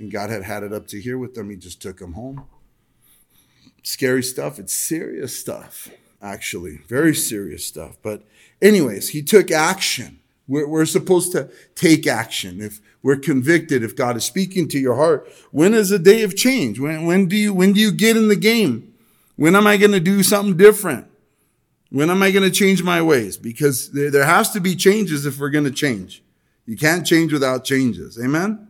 And God had had it up to here with them. He just took them home. Scary stuff. It's serious stuff, actually. Very serious stuff. But, anyways, he took action. We're, we're supposed to take action. If we're convicted, if God is speaking to your heart, when is a day of change? When, when do you, when do you get in the game? When am I going to do something different? When am I going to change my ways? Because there, there has to be changes if we're going to change. You can't change without changes. Amen?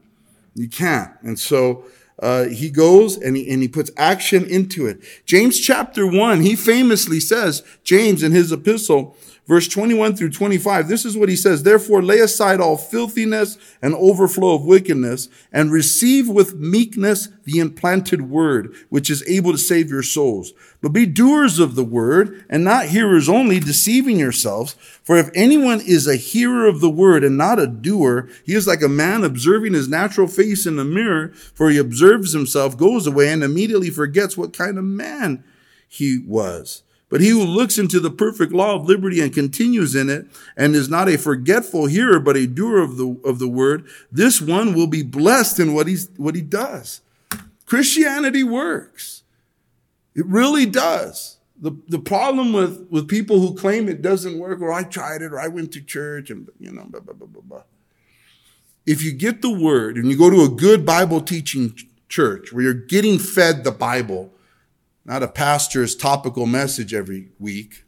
You can't. And so uh, he goes and he, and he puts action into it. James chapter 1, he famously says, James in his epistle, verse 21 through 25, this is what he says. Therefore lay aside all filthiness and overflow of wickedness and receive with meekness the implanted word, which is able to save your souls. But be doers of the word and not hearers only, deceiving yourselves. For if anyone is a hearer of the word and not a doer, he is like a man observing his natural face in the mirror, for he observes himself, goes away, and immediately forgets what kind of man he was. But he who looks into the perfect law of liberty and continues in it, and is not a forgetful hearer, but a doer of the, of the word, this one will be blessed in what he's, what he does. Christianity works. It really does. The, the problem with, with people who claim it doesn't work, or I tried it, or I went to church, and you know, blah, blah, blah, blah, blah. If you get the word and you go to a good Bible teaching church where you're getting fed the Bible, not a pastor's topical message every week,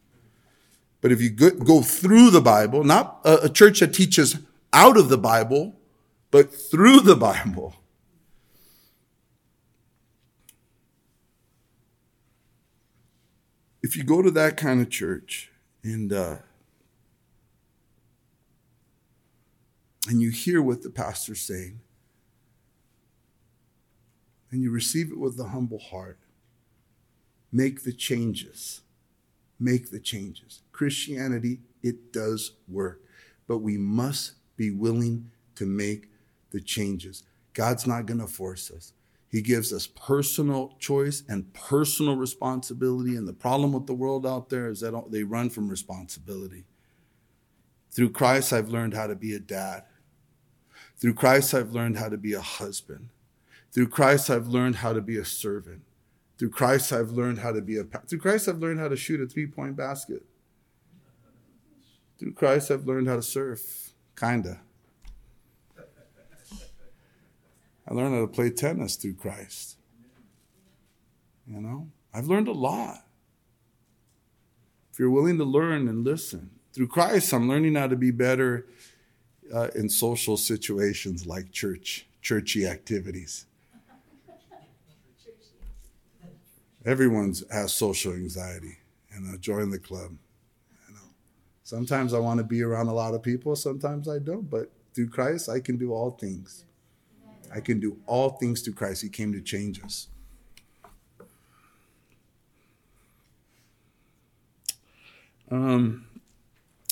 but if you go through the Bible, not a, church that teaches out of the Bible, but through the Bible, if you go to that kind of church and uh, and you hear what the pastor's saying and you receive it with a humble heart make the changes make the changes christianity it does work but we must be willing to make the changes god's not going to force us he gives us personal choice and personal responsibility. And the problem with the world out there is that they run from responsibility. Through Christ, I've learned how to be a dad. Through Christ, I've learned how to be a husband. Through Christ, I've learned how to be a servant. Through Christ, I've learned how to be a through Christ, I've learned how to shoot a three-point basket. Through Christ, I've learned how to surf, kinda. I learned how to play tennis through Christ. You know, I've learned a lot. If you're willing to learn and listen, through Christ, I'm learning how to be better uh, in social situations like church, churchy activities. Everyone has social anxiety, and you know, join the club. You know, sometimes I want to be around a lot of people, sometimes I don't. But through Christ, I can do all things. I can do all things through Christ. He came to change us. Um,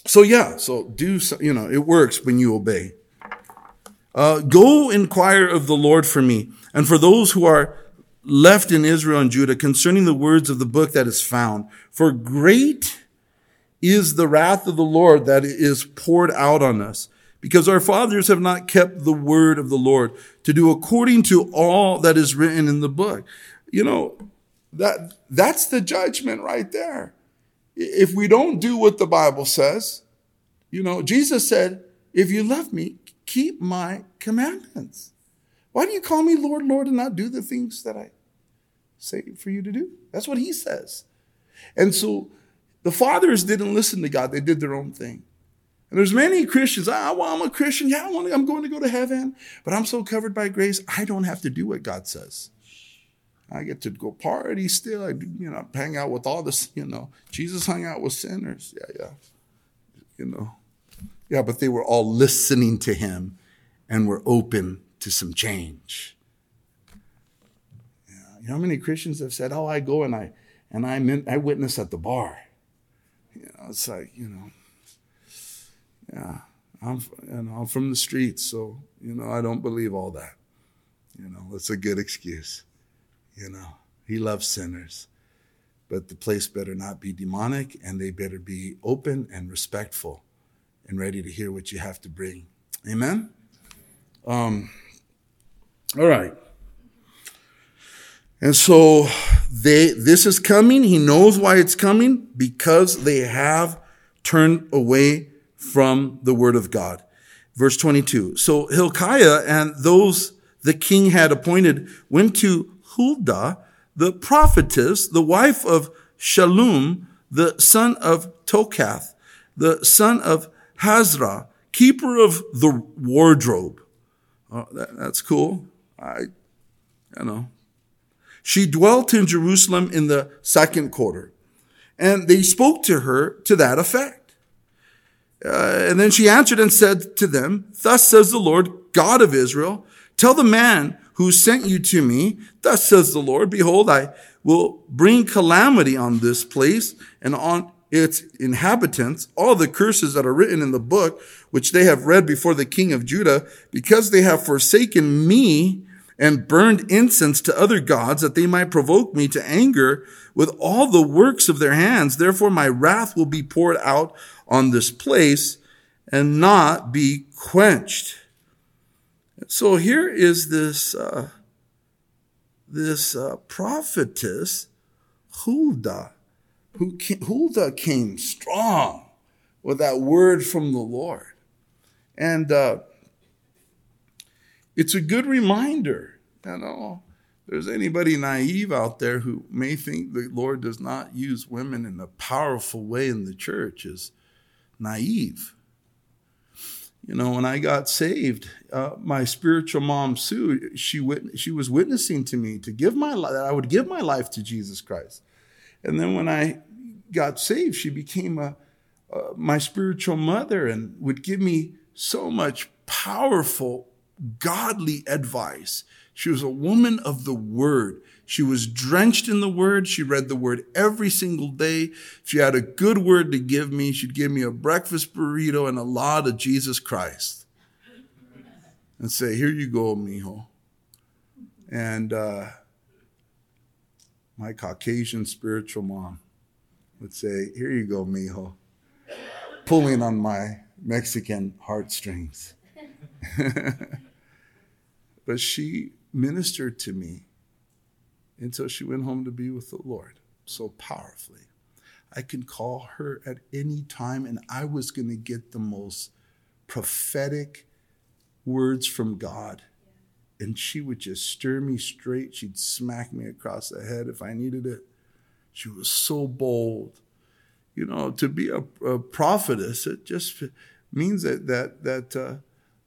so yeah, so do you know it works when you obey. Uh, go inquire of the Lord for me and for those who are left in Israel and Judah concerning the words of the book that is found. For great is the wrath of the Lord that is poured out on us because our fathers have not kept the word of the Lord to do according to all that is written in the book. You know, that, that's the judgment right there. If we don't do what the Bible says, you know, Jesus said, if you love me, keep my commandments. Why do you call me Lord, Lord, and not do the things that I say for you to do? That's what he says. And so the fathers didn't listen to God, they did their own thing. And there's many Christians, ah, well, I'm a Christian. Yeah, I want to, I'm going to go to heaven, but I'm so covered by grace, I don't have to do what God says. I get to go party still. I, you know, hang out with all this, you know. Jesus hung out with sinners. Yeah, yeah. You know. Yeah, but they were all listening to him and were open to some change. You know how many Christians have said, "Oh, I go and I and I I witness at the bar." You know, it's like you know, yeah, I'm you know I'm from the streets, so you know I don't believe all that. You know, it's a good excuse. You know, he loves sinners, but the place better not be demonic, and they better be open and respectful, and ready to hear what you have to bring. Amen. Um. All right. And so they, this is coming. He knows why it's coming because they have turned away from the word of God. Verse 22. So Hilkiah and those the king had appointed went to Huldah, the prophetess, the wife of Shallum, the son of Tokhath, the son of Hasrah, keeper of the wardrobe. Oh, that, that's cool. I, you know, she dwelt in Jerusalem in the second quarter. And they spoke to her to that effect. Uh, and then she answered and said to them, Thus says the Lord, God of Israel, tell the man who sent you to me, Thus says the Lord, behold, I will bring calamity on this place and on its inhabitants, all the curses that are written in the book, which they have read before the king of Judah, because they have forsaken me and burned incense to other gods that they might provoke me to anger with all the works of their hands. Therefore my wrath will be poured out on this place and not be quenched. So here is this, uh, this uh, prophetess, Huldah, who came, Huldah came strong with that word from the Lord. And uh, it's a good reminder. You know, there's anybody naive out there who may think the Lord does not use women in a powerful way in the church is naive. You know, when I got saved, uh, my spiritual mom Sue, she wit- she was witnessing to me to give my life. That I would give my life to Jesus Christ, and then when I got saved, she became a, uh, my spiritual mother and would give me so much powerful godly advice. She was a woman of the word. She was drenched in the word. She read the word every single day. She had a good word to give me. She'd give me a breakfast burrito and a lot of Jesus Christ and say, Here you go, mijo. And uh, my Caucasian spiritual mom would say, Here you go, mijo, pulling on my Mexican heartstrings. But she ministered to me until she went home to be with the Lord so powerfully. I can call her at any time, and I was going to get the most prophetic words from God. And she would just stir me straight. She'd smack me across the head if I needed it. She was so bold. You know, to be a, a prophetess, it just means that that that uh,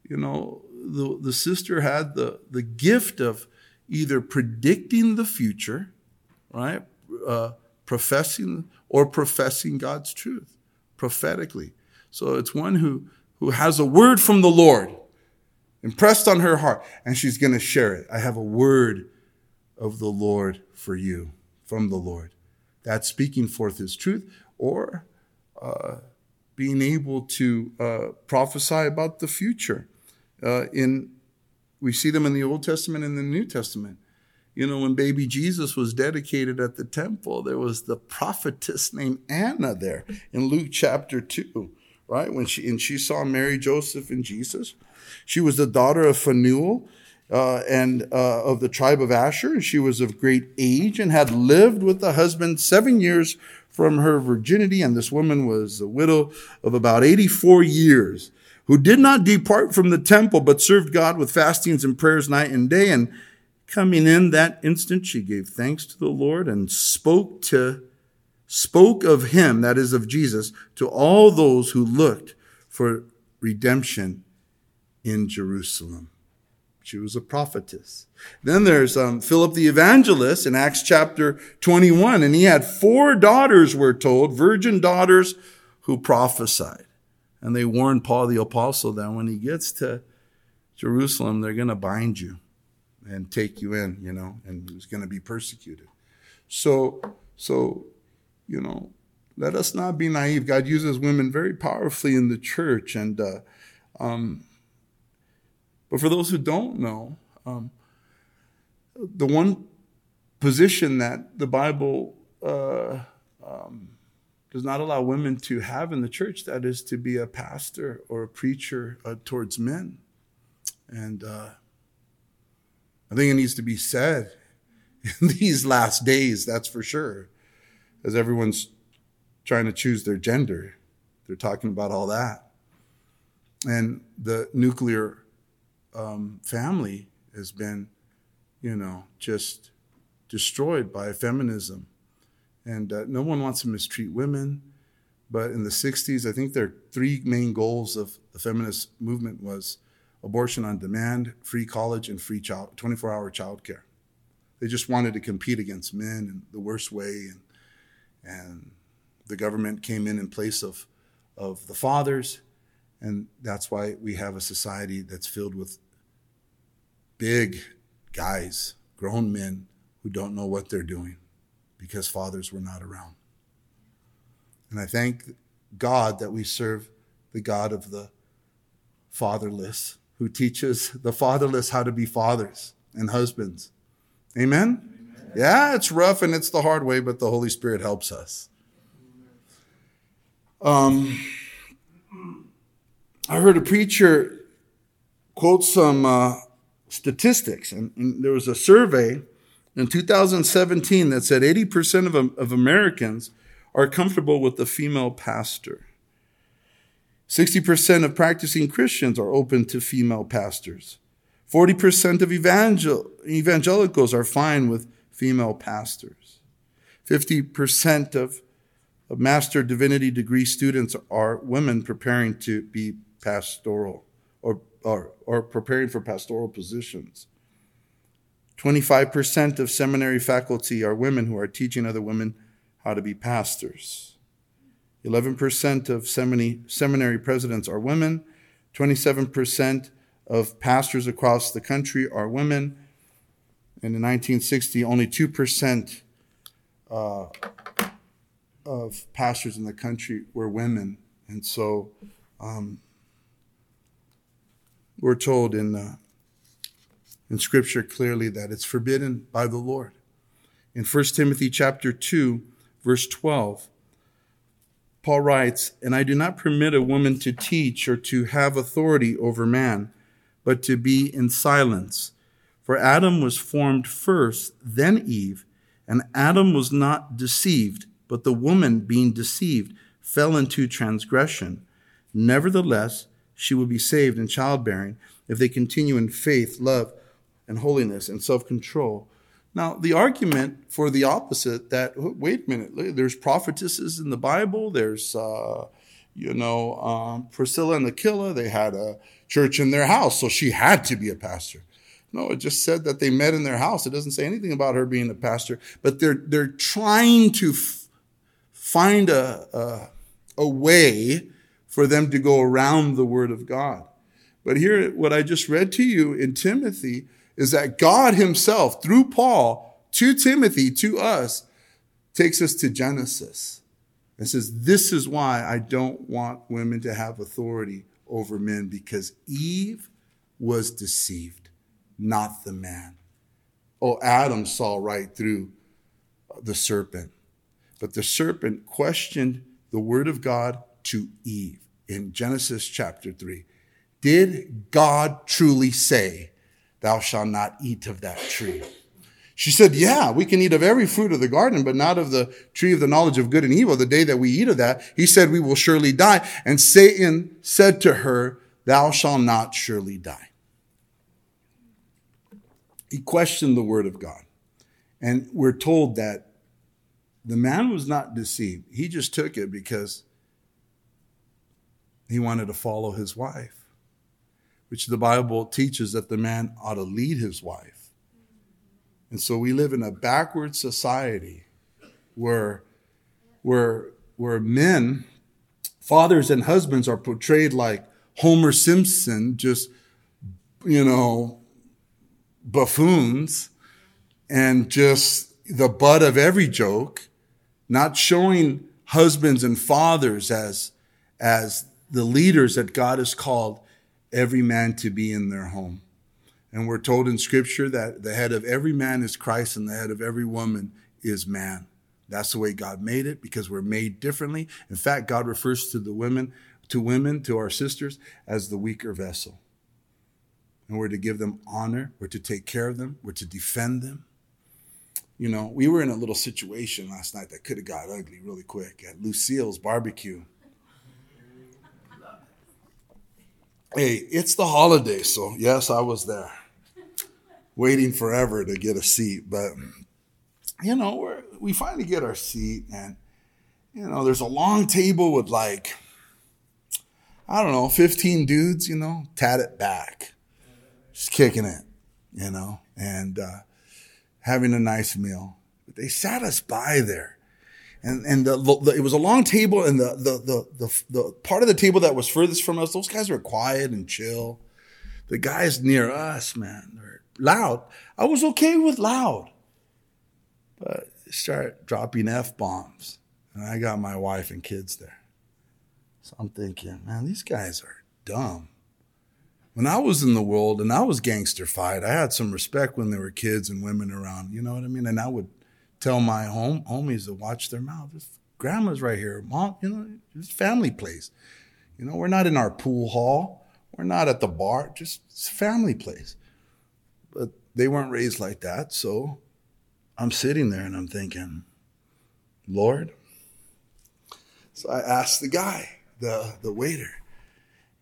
you know the, the sister had the, the gift of either predicting the future, right? Uh, professing or professing God's truth prophetically. So it's one who, who has a word from the Lord impressed on her heart, and she's going to share it. I have a word of the Lord for you from the Lord. That's speaking forth his truth or uh, being able to uh, prophesy about the future uh, in we see them in the Old Testament and the New Testament. You know, when baby Jesus was dedicated at the temple, there was the prophetess named Anna there in Luke chapter 2, right? When she and she saw Mary, Joseph, and Jesus. She was the daughter of Phanuel uh, and uh, of the tribe of Asher. She was of great age and had lived with the husband seven years from her virginity. And this woman was a widow of about 84 years who did not depart from the temple, but served God with fastings and prayers night and day. And coming in that instant, she gave thanks to the Lord and spoke to, spoke of him, that is of Jesus, to all those who looked for redemption in Jerusalem. She was a prophetess. Then there's um, Philip the evangelist in Acts chapter 21, and he had four daughters, we're told, virgin daughters who prophesied. And they warned Paul the apostle that when he gets to Jerusalem, they're going to bind you and take you in, you know, and he's going to be persecuted. So, so, you know, let us not be naive. God uses women very powerfully in the church, and uh, um, but for those who don't know, um, the one position that the Bible uh, um, does not allow women to have in the church that is to be a pastor or a preacher uh, towards men, and uh, I think it needs to be said in these last days, that's for sure, as everyone's trying to choose their gender. They're talking about all that. And the nuclear um, family has been, you know, just destroyed by feminism. And uh, no one wants to mistreat women. But in the 60s, I think their three main goals of the feminist movement was abortion on demand, free college, and free child, 24 hour childcare. They just wanted to compete against men in the worst way. And, and the government came in in place of, of the fathers. And that's why we have a society that's filled with big guys, grown men who don't know what they're doing because fathers were not around. And I thank God that we serve the God of the fatherless who teaches the fatherless how to be fathers and husbands. Amen? Amen? Yeah, it's rough and it's the hard way, but the Holy Spirit helps us. Um, I heard a preacher quote some uh, statistics, and, and, there was a survey in 2017 that said 80% of, of Americans are comfortable with the female pastor. 60% of practicing Christians are open to female pastors. 40% of evangel- evangelicals are fine with female pastors. 50% of, of master divinity degree students are women preparing to be pastoral or, or, or preparing for pastoral positions. 25% of seminary faculty are women who are teaching other women how to be pastors. 11% of seminary, presidents are women. 27% of pastors across the country are women. And in 1960, only 2% uh, of pastors in the country were women. And so um, we're told in, uh, in Scripture clearly that it's forbidden by the Lord. In 1 Timothy chapter 2, verse 12, Paul writes, And I do not permit a woman to teach or to have authority over man, but to be in silence. For Adam was formed first, then Eve, and Adam was not deceived, but the woman, being deceived, fell into transgression. Nevertheless, she will be saved in childbearing if they continue in faith, love, and holiness and self control now, the argument for the opposite that, wait a minute, there's prophetesses in the Bible, there's, uh, you know, um, Priscilla and Aquila, they had a church in their house, so she had to be a pastor. No, it just said that they met in their house. It doesn't say anything about her being a pastor, but they're, they're trying to f- find a, a, a way for them to go around the word of God. But here, what I just read to you in Timothy, is that God Himself, through Paul to Timothy, to us, takes us to Genesis and says, This is why I don't want women to have authority over men because Eve was deceived, not the man. Oh, Adam saw right through the serpent. But the serpent questioned the word of God to Eve in Genesis chapter 3. Did God truly say, Thou shalt not eat of that tree. She said, Yeah, we can eat of every fruit of the garden, but not of the tree of the knowledge of good and evil. The day that we eat of that, he said, We will surely die. And Satan said to her, Thou shalt not surely die. He questioned the word of God. And we're told that the man was not deceived. He just took it because he wanted to follow his wife which the Bible teaches that the man ought to lead his wife. And so we live in a backward society where, where, where men, fathers and husbands are portrayed like Homer Simpson, just you know, buffoons and just the butt of every joke, not showing husbands and fathers as, as the leaders that God has called every man to be in their home. And we're told in scripture that the head of every man is Christ and the head of every woman is man. That's the way God made it because we're made differently. In fact, God refers to the women, to women, to our sisters as the weaker vessel. And we're to give them honor, we're to take care of them, we're to defend them. You know, we were in a little situation last night that could have got ugly really quick at Lucille's barbecue. Hey, it's the holiday, so yes, I was there, waiting forever to get a seat. But you know, we finally get our seat, and you know, there's a long table with like, I don't know, 15 dudes. You know, tat it back, just kicking it, you know, and uh, having a nice meal. But they sat us by there and and the, the, it was a long table, and the, the the the the part of the table that was furthest from us, those guys were quiet and chill. The guys near us, man, they're loud. I was okay with loud, but start dropping f bombs, and I got my wife and kids there. So I'm thinking, man, these guys are dumb. When I was in the world and I was gangster fight, I had some respect when there were kids and women around. You know what I mean? And I would tell my home homies to watch their mouth. grandma's right here, mom. You know, it's family place. You know, we're not in our pool hall. We're not at the bar. Just it's family place. But they weren't raised like that, so I'm sitting there and I'm thinking, Lord. So I asked the guy, the the waiter,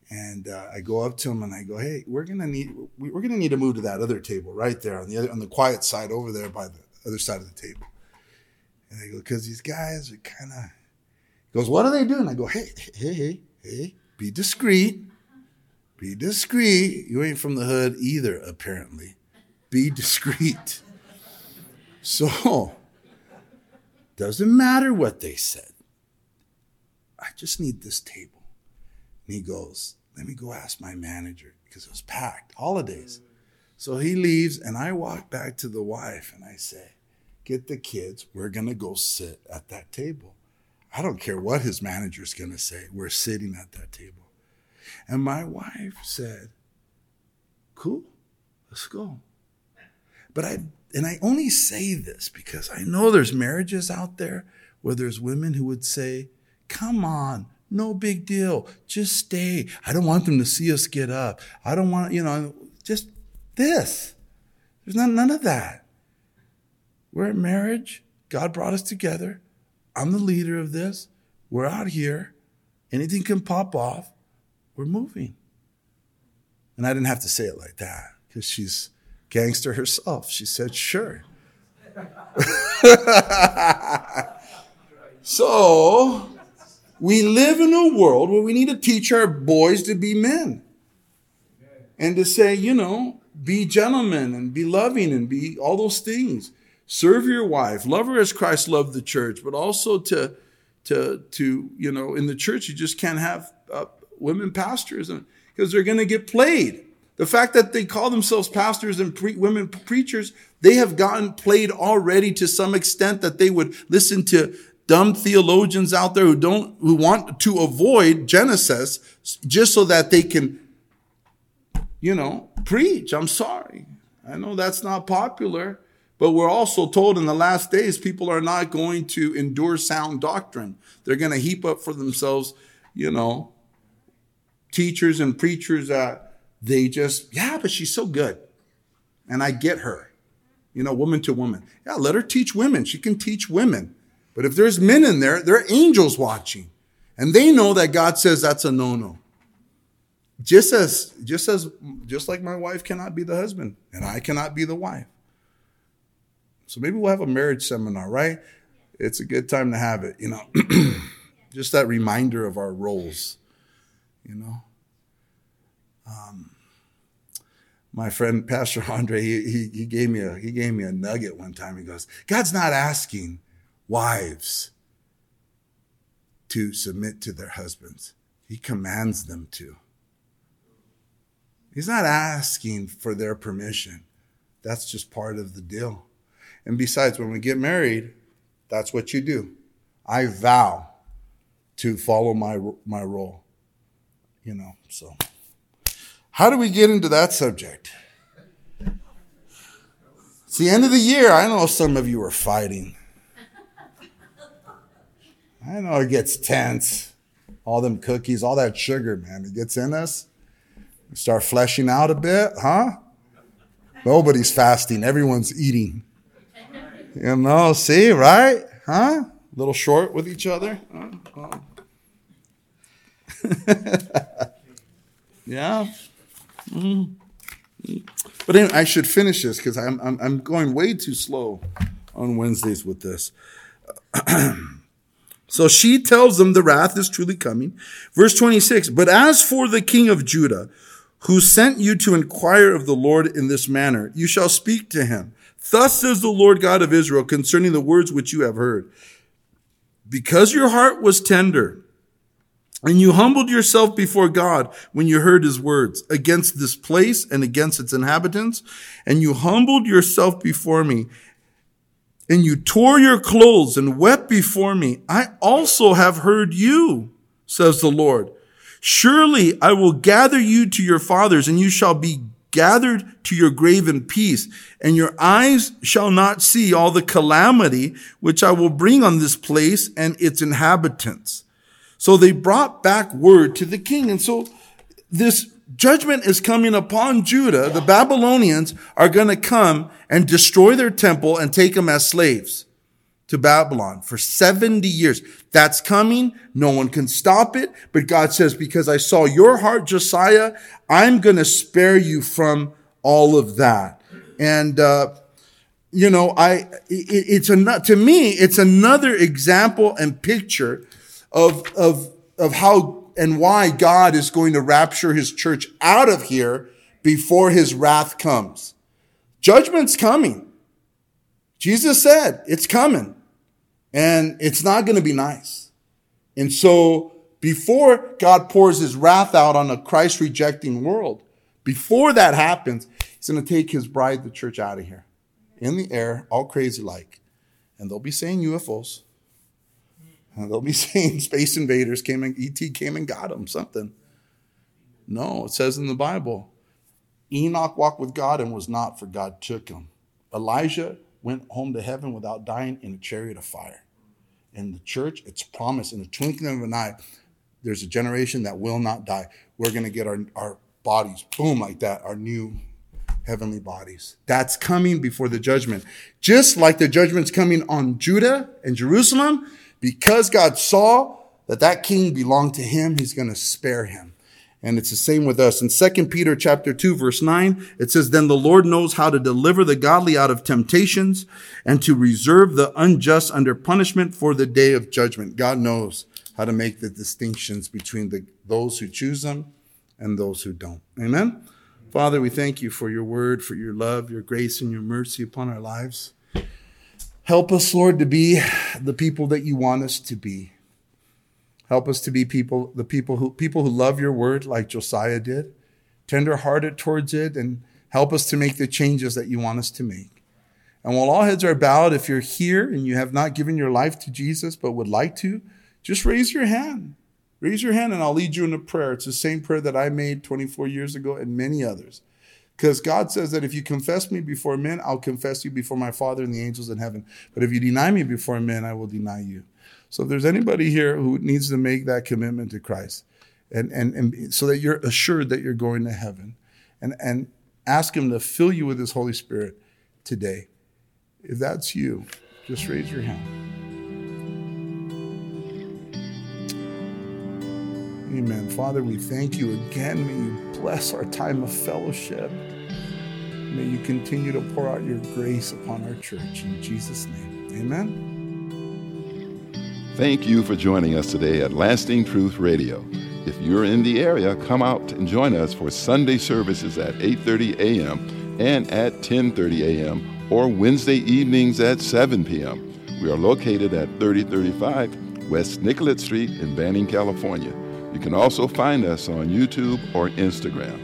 and uh, I go up to him and I go, "Hey, we're gonna need we're gonna need to move to that other table right there on the other on the quiet side over there by the other side of the table." And I go, because these guys are kind of, goes, what are they doing? I go, hey, hey, hey, hey, be discreet. Be discreet. You ain't from the hood either, apparently. Be discreet. So, doesn't matter what they said. I just need this table. And he goes, let me go ask my manager because it was packed, holidays. So he leaves, and I walk back to the wife and I say, get the kids. We're going to go sit at that table. I don't care what his manager's going to say. We're sitting at that table. And my wife said, Cool, let's go. But I, and I only say this because I know there's marriages out there where there's women who would say, Come on, no big deal. Just stay. I don't want them to see us get up. I don't want, you know, just this. There's not, none of that. We're at marriage. God brought us together. I'm the leader of this. We're out here. Anything can pop off. We're moving. And I didn't have to say it like that because she's gangster herself. She said, sure. so we live in a world where we need to teach our boys to be men and to say, you know, be gentlemen and be loving and be all those things serve your wife, love her as Christ loved the church, but also to to to you know in the church you just can't have uh, women pastors because they're going to get played. The fact that they call themselves pastors and pre- women preachers, they have gotten played already to some extent that they would listen to dumb theologians out there who don't who want to avoid Genesis just so that they can you know preach. I'm sorry. I know that's not popular. But we're also told in the last days, people are not going to endure sound doctrine. They're going to heap up for themselves, you know, teachers and preachers that they just, yeah, but she's so good. And I get her, you know, woman to woman. Yeah, let her teach women. She can teach women. But if there's men in there, there are angels watching. And they know that God says that's a no-no. Just as, just as, just like my wife cannot be the husband and I cannot be the wife. So maybe we'll have a marriage seminar, right? It's a good time to have it, you know. Just that reminder of our roles, you know. Um, my friend Pastor Andre, he, he, he gave me a he gave me a nugget one time. He goes, God's not asking wives to submit to their husbands. He commands them to. He's not asking for their permission. That's just part of the deal. And besides, when we get married, that's what you do. I vow to follow my my role. You know, so how do we get into that subject? It's the end of the year. I know some of you are fighting. I know it gets tense. All them cookies, all that sugar, man, it gets in us. We start fleshing out a bit, huh? Nobody's fasting, everyone's eating. You know, see, right? Huh? A little short with each other. yeah. Mm-hmm. But anyway, I should finish this because I'm, I'm, I'm going way too slow on Wednesdays with this. so she tells them the wrath is truly coming. Verse 26 But as for the king of Judah, who sent you to inquire of the Lord in this manner, you shall speak to him. Thus says the Lord God of Israel concerning the words which you have heard. Because your heart was tender, and you humbled yourself before God when you heard his words against this place and against its inhabitants. And you humbled yourself before me and you tore your clothes and wept before me. I also have heard you, says the Lord. Surely I will gather you to your fathers and you shall be gathered to your grave in peace and your eyes shall not see all the calamity which I will bring on this place and its inhabitants. So they brought back word to the king. And so this judgment is coming upon Judah. The Babylonians are going to come and destroy their temple and take them as slaves to Babylon for 70 years. That's coming. No one can stop it. But God says, because I saw your heart, Josiah, I'm going to spare you from all of that. And, uh, you know, I, it, it's a, to me, it's another example and picture of, of, of how and why God is going to rapture his church out of here before his wrath comes. Judgment's coming. Jesus said it's coming and it's not going to be nice. And so before God pours his wrath out on a Christ rejecting world, before that happens, he's going to take his bride, the church, out of here in the air, all crazy like. And they'll be saying UFOs. And they'll be saying space invaders came and ET came and got them, something. No, it says in the Bible, Enoch walked with God and was not, for God took him. Elijah went home to heaven without dying in a chariot of fire. In the church, it's promised in the twinkling of an eye, there's a generation that will not die. We're going to get our, our bodies, boom, like that, our new heavenly bodies. That's coming before the judgment. Just like the judgment's coming on Judah and Jerusalem, because God saw that that king belonged to him, he's going to spare him. And it's the same with us. In 2 Peter chapter 2 verse 9, it says, Then the Lord knows how to deliver the godly out of temptations and to reserve the unjust under punishment for the day of judgment. God knows how to make the distinctions between the, those who choose them and those who don't. Amen? Father, we thank you for your word, for your love, your grace, and your mercy upon our lives. Help us, Lord, to be the people that you want us to be. Help us to be people, the people who people who love your word like Josiah did, tender-hearted towards it, and help us to make the changes that you want us to make. And while all heads are bowed, if you're here and you have not given your life to Jesus but would like to, just raise your hand. Raise your hand and I'll lead you in a prayer. It's the same prayer that I made 24 years ago and many others. Because God says that if you confess me before men, I'll confess you before my Father and the angels in heaven. But if you deny me before men, I will deny you. So if there's anybody here who needs to make that commitment to Christ, and, and, and so that you're assured that you're going to heaven, and, and ask Him to fill you with His Holy Spirit today. If that's you, just raise your hand. Amen. Father, we thank you again. May you bless our time of fellowship. May you continue to pour out your grace upon our church. In Jesus' name, amen. Thank you for joining us today at Lasting Truth Radio. If you're in the area, come out and join us for Sunday services at 8:30 a.m. and at 10:30 a.m. or Wednesday evenings at 7 p.m. We are located at 3035 West Nicollet Street in Banning, California. You can also find us on YouTube or Instagram.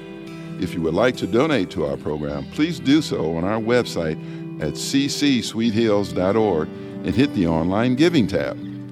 If you would like to donate to our program, please do so on our website at ccsweethills.org and hit the online giving tab.